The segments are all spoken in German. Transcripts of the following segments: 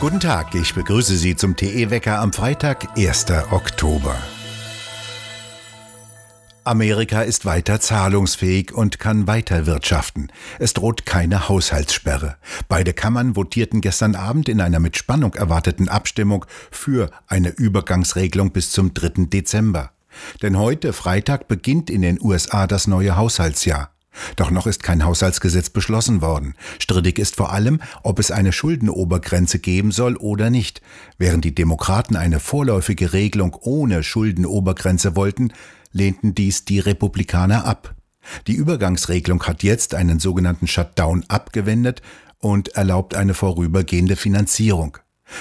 Guten Tag, ich begrüße Sie zum TE-Wecker am Freitag, 1. Oktober. Amerika ist weiter zahlungsfähig und kann weiter wirtschaften. Es droht keine Haushaltssperre. Beide Kammern votierten gestern Abend in einer mit Spannung erwarteten Abstimmung für eine Übergangsregelung bis zum 3. Dezember. Denn heute, Freitag, beginnt in den USA das neue Haushaltsjahr. Doch noch ist kein Haushaltsgesetz beschlossen worden. Strittig ist vor allem, ob es eine Schuldenobergrenze geben soll oder nicht. Während die Demokraten eine vorläufige Regelung ohne Schuldenobergrenze wollten, lehnten dies die Republikaner ab. Die Übergangsregelung hat jetzt einen sogenannten Shutdown abgewendet und erlaubt eine vorübergehende Finanzierung.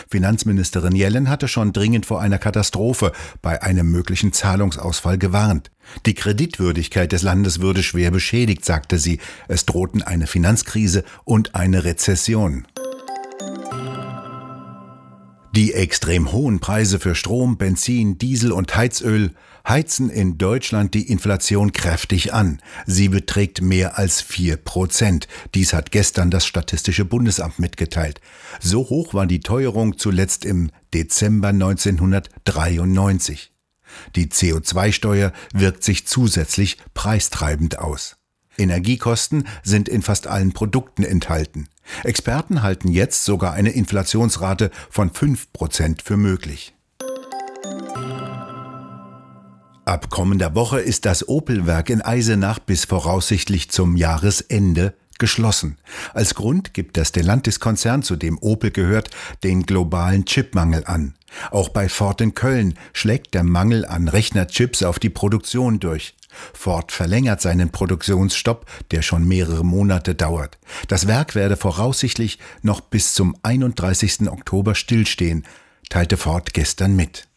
Finanzministerin Yellen hatte schon dringend vor einer Katastrophe bei einem möglichen Zahlungsausfall gewarnt. Die Kreditwürdigkeit des Landes würde schwer beschädigt, sagte sie. Es drohten eine Finanzkrise und eine Rezession. Die extrem hohen Preise für Strom, Benzin, Diesel und Heizöl heizen in Deutschland die Inflation kräftig an. Sie beträgt mehr als vier Prozent. Dies hat gestern das Statistische Bundesamt mitgeteilt. So hoch war die Teuerung zuletzt im Dezember 1993. Die CO2-Steuer wirkt sich zusätzlich preistreibend aus. Energiekosten sind in fast allen Produkten enthalten. Experten halten jetzt sogar eine Inflationsrate von 5% für möglich. Ab kommender Woche ist das Opelwerk in Eisenach bis voraussichtlich zum Jahresende geschlossen. Als Grund gibt der Stellantis-Konzern, zu dem Opel gehört, den globalen Chipmangel an. Auch bei Ford in Köln schlägt der Mangel an Rechnerchips auf die Produktion durch. Ford verlängert seinen Produktionsstopp, der schon mehrere Monate dauert. Das Werk werde voraussichtlich noch bis zum 31. Oktober stillstehen, teilte Ford gestern mit.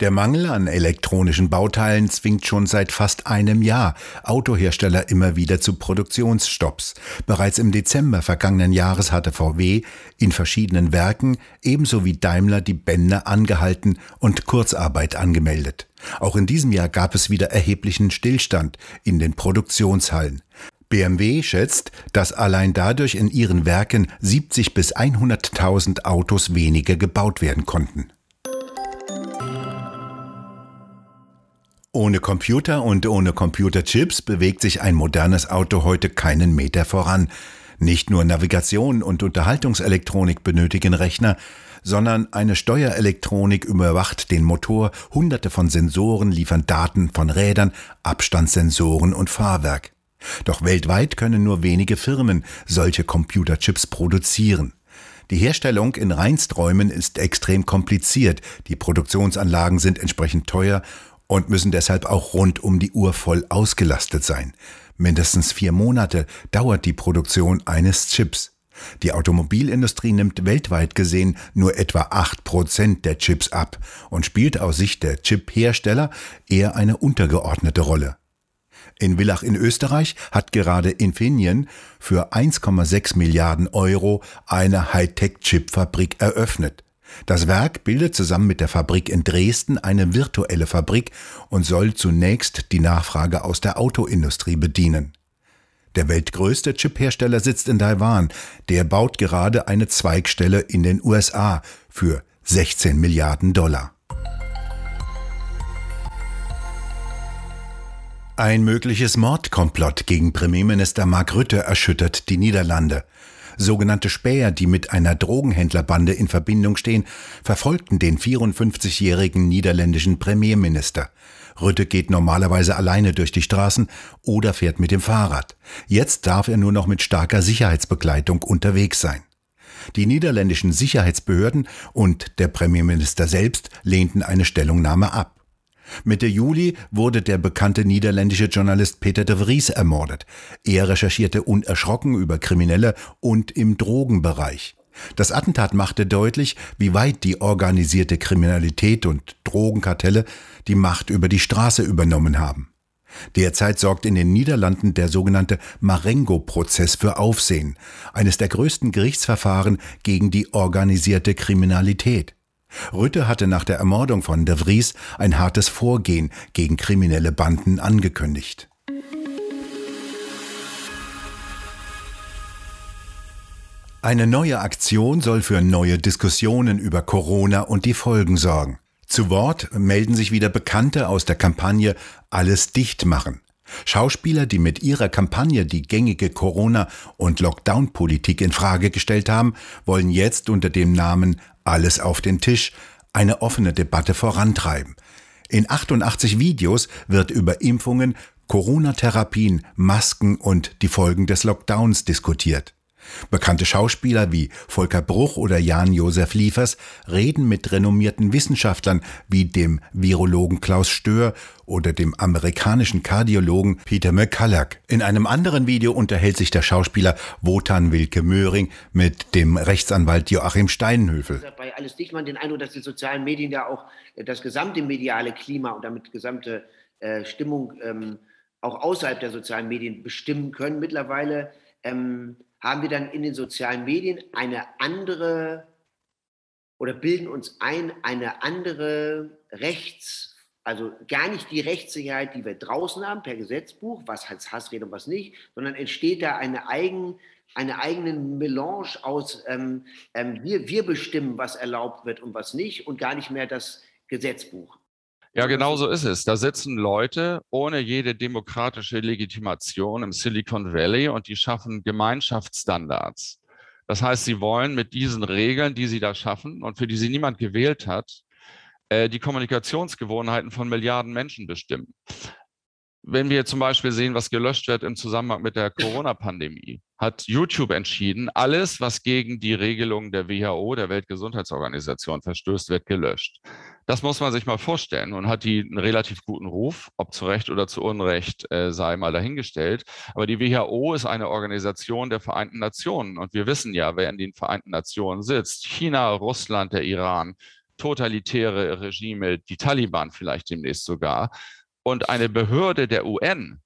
Der Mangel an elektronischen Bauteilen zwingt schon seit fast einem Jahr Autohersteller immer wieder zu Produktionsstopps. Bereits im Dezember vergangenen Jahres hatte VW in verschiedenen Werken ebenso wie Daimler die Bänder angehalten und Kurzarbeit angemeldet. Auch in diesem Jahr gab es wieder erheblichen Stillstand in den Produktionshallen. BMW schätzt, dass allein dadurch in ihren Werken 70 bis 100.000 Autos weniger gebaut werden konnten. Ohne Computer und ohne Computerchips bewegt sich ein modernes Auto heute keinen Meter voran. Nicht nur Navigation und Unterhaltungselektronik benötigen Rechner, sondern eine Steuerelektronik überwacht den Motor, hunderte von Sensoren liefern Daten von Rädern, Abstandssensoren und Fahrwerk. Doch weltweit können nur wenige Firmen solche Computerchips produzieren. Die Herstellung in Reinsträumen ist extrem kompliziert, die Produktionsanlagen sind entsprechend teuer und müssen deshalb auch rund um die Uhr voll ausgelastet sein. Mindestens vier Monate dauert die Produktion eines Chips. Die Automobilindustrie nimmt weltweit gesehen nur etwa acht Prozent der Chips ab und spielt aus Sicht der Chip-Hersteller eher eine untergeordnete Rolle. In Villach in Österreich hat gerade Infineon für 1,6 Milliarden Euro eine Hightech-Chip-Fabrik eröffnet. Das Werk bildet zusammen mit der Fabrik in Dresden eine virtuelle Fabrik und soll zunächst die Nachfrage aus der Autoindustrie bedienen. Der weltgrößte Chiphersteller sitzt in Taiwan. Der baut gerade eine Zweigstelle in den USA für 16 Milliarden Dollar. Ein mögliches Mordkomplott gegen Premierminister Mark Rutte erschüttert die Niederlande. Sogenannte Späher, die mit einer Drogenhändlerbande in Verbindung stehen, verfolgten den 54-jährigen niederländischen Premierminister. Rütte geht normalerweise alleine durch die Straßen oder fährt mit dem Fahrrad. Jetzt darf er nur noch mit starker Sicherheitsbegleitung unterwegs sein. Die niederländischen Sicherheitsbehörden und der Premierminister selbst lehnten eine Stellungnahme ab. Mitte Juli wurde der bekannte niederländische Journalist Peter de Vries ermordet. Er recherchierte unerschrocken über Kriminelle und im Drogenbereich. Das Attentat machte deutlich, wie weit die organisierte Kriminalität und Drogenkartelle die Macht über die Straße übernommen haben. Derzeit sorgt in den Niederlanden der sogenannte Marengo-Prozess für Aufsehen, eines der größten Gerichtsverfahren gegen die organisierte Kriminalität. Rütte hatte nach der Ermordung von de Vries ein hartes Vorgehen gegen kriminelle Banden angekündigt. Eine neue Aktion soll für neue Diskussionen über Corona und die Folgen sorgen. Zu Wort melden sich wieder Bekannte aus der Kampagne Alles dicht machen. Schauspieler, die mit ihrer Kampagne die gängige Corona- und Lockdown-Politik in Frage gestellt haben, wollen jetzt unter dem Namen Alles auf den Tisch eine offene Debatte vorantreiben. In 88 Videos wird über Impfungen, Corona-Therapien, Masken und die Folgen des Lockdowns diskutiert. Bekannte Schauspieler wie Volker Bruch oder Jan-Josef Liefers reden mit renommierten Wissenschaftlern wie dem Virologen Klaus Stör oder dem amerikanischen Kardiologen Peter McCulloch. In einem anderen Video unterhält sich der Schauspieler Wotan Wilke Möhring mit dem Rechtsanwalt Joachim Steinhöfel. Bei alles dicht man den Eindruck, dass die sozialen Medien ja auch das gesamte mediale Klima und damit gesamte äh, Stimmung ähm, auch außerhalb der sozialen Medien bestimmen können. Mittlerweile ähm, haben wir dann in den sozialen Medien eine andere oder bilden uns ein, eine andere Rechts, also gar nicht die Rechtssicherheit, die wir draußen haben per Gesetzbuch, was heißt Hassrede und was nicht, sondern entsteht da eine, eigen, eine eigene Melange aus, ähm, ähm, wir, wir bestimmen, was erlaubt wird und was nicht und gar nicht mehr das Gesetzbuch. Ja, genau so ist es. Da sitzen Leute ohne jede demokratische Legitimation im Silicon Valley und die schaffen Gemeinschaftsstandards. Das heißt, sie wollen mit diesen Regeln, die sie da schaffen und für die sie niemand gewählt hat, äh, die Kommunikationsgewohnheiten von Milliarden Menschen bestimmen. Wenn wir zum Beispiel sehen, was gelöscht wird im Zusammenhang mit der Corona-Pandemie, hat YouTube entschieden, alles, was gegen die Regelungen der WHO, der Weltgesundheitsorganisation, verstößt, wird gelöscht. Das muss man sich mal vorstellen und hat die einen relativ guten Ruf, ob zu Recht oder zu Unrecht äh, sei mal dahingestellt. Aber die WHO ist eine Organisation der Vereinten Nationen und wir wissen ja, wer in den Vereinten Nationen sitzt. China, Russland, der Iran, totalitäre Regime, die Taliban vielleicht demnächst sogar. Und eine Behörde der UN,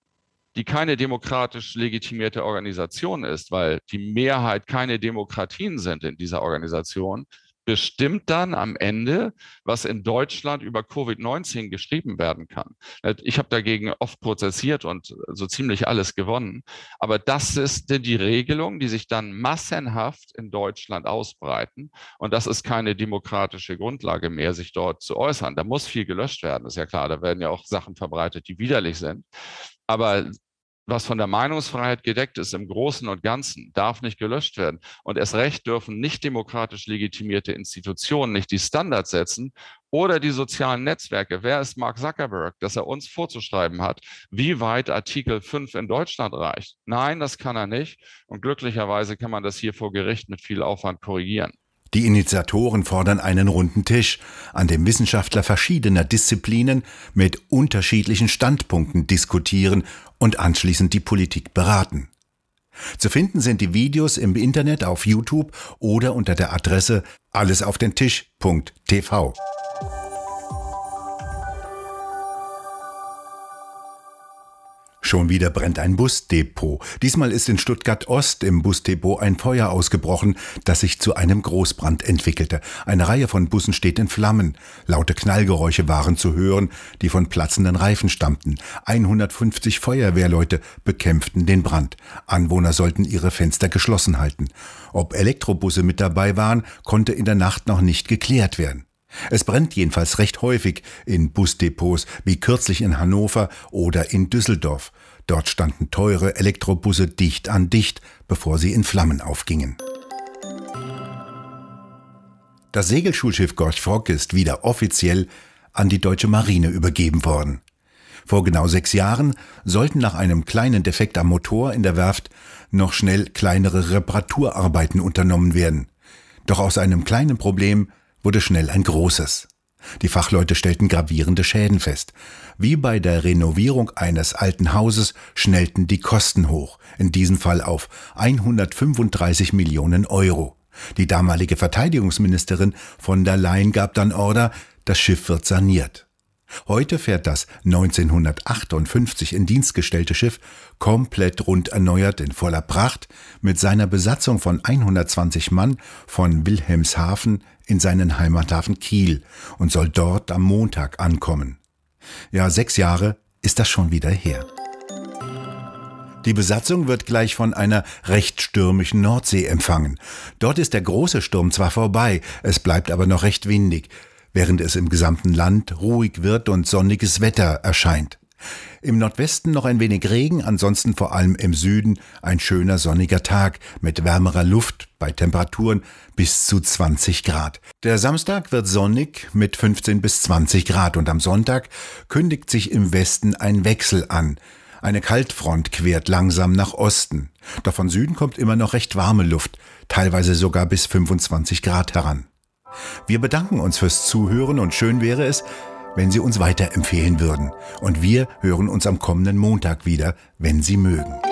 die keine demokratisch legitimierte Organisation ist, weil die Mehrheit keine Demokratien sind in dieser Organisation, bestimmt dann am Ende, was in Deutschland über Covid-19 geschrieben werden kann. Ich habe dagegen oft prozessiert und so ziemlich alles gewonnen. Aber das ist die Regelung, die sich dann massenhaft in Deutschland ausbreiten. Und das ist keine demokratische Grundlage mehr, sich dort zu äußern. Da muss viel gelöscht werden, ist ja klar. Da werden ja auch Sachen verbreitet, die widerlich sind. Aber was von der Meinungsfreiheit gedeckt ist im Großen und Ganzen, darf nicht gelöscht werden. Und erst recht dürfen nicht demokratisch legitimierte Institutionen nicht die Standards setzen oder die sozialen Netzwerke. Wer ist Mark Zuckerberg, dass er uns vorzuschreiben hat, wie weit Artikel 5 in Deutschland reicht? Nein, das kann er nicht. Und glücklicherweise kann man das hier vor Gericht mit viel Aufwand korrigieren. Die Initiatoren fordern einen runden Tisch, an dem Wissenschaftler verschiedener Disziplinen mit unterschiedlichen Standpunkten diskutieren und anschließend die Politik beraten. Zu finden sind die Videos im Internet auf YouTube oder unter der Adresse allesaufdentisch.tv. Schon wieder brennt ein Busdepot. Diesmal ist in Stuttgart Ost im Busdepot ein Feuer ausgebrochen, das sich zu einem Großbrand entwickelte. Eine Reihe von Bussen steht in Flammen. Laute Knallgeräusche waren zu hören, die von platzenden Reifen stammten. 150 Feuerwehrleute bekämpften den Brand. Anwohner sollten ihre Fenster geschlossen halten. Ob Elektrobusse mit dabei waren, konnte in der Nacht noch nicht geklärt werden. Es brennt jedenfalls recht häufig in Busdepots, wie kürzlich in Hannover oder in Düsseldorf. Dort standen teure Elektrobusse dicht an dicht, bevor sie in Flammen aufgingen. Das Segelschulschiff Gorch Frock ist wieder offiziell an die deutsche Marine übergeben worden. Vor genau sechs Jahren sollten nach einem kleinen Defekt am Motor in der Werft noch schnell kleinere Reparaturarbeiten unternommen werden. Doch aus einem kleinen Problem wurde schnell ein großes. Die Fachleute stellten gravierende Schäden fest. Wie bei der Renovierung eines alten Hauses schnellten die Kosten hoch, in diesem Fall auf 135 Millionen Euro. Die damalige Verteidigungsministerin von der Leyen gab dann Order, das Schiff wird saniert. Heute fährt das 1958 in Dienst gestellte Schiff komplett rund erneuert in voller Pracht mit seiner Besatzung von 120 Mann von Wilhelmshaven in seinen Heimathafen Kiel und soll dort am Montag ankommen. Ja, sechs Jahre ist das schon wieder her. Die Besatzung wird gleich von einer recht stürmischen Nordsee empfangen. Dort ist der große Sturm zwar vorbei, es bleibt aber noch recht windig, während es im gesamten Land ruhig wird und sonniges Wetter erscheint. Im Nordwesten noch ein wenig Regen, ansonsten vor allem im Süden ein schöner sonniger Tag mit wärmerer Luft bei Temperaturen bis zu 20 Grad. Der Samstag wird sonnig mit 15 bis 20 Grad und am Sonntag kündigt sich im Westen ein Wechsel an. Eine Kaltfront quert langsam nach Osten. Doch von Süden kommt immer noch recht warme Luft, teilweise sogar bis 25 Grad heran. Wir bedanken uns fürs Zuhören und schön wäre es, wenn Sie uns weiterempfehlen würden. Und wir hören uns am kommenden Montag wieder, wenn Sie mögen.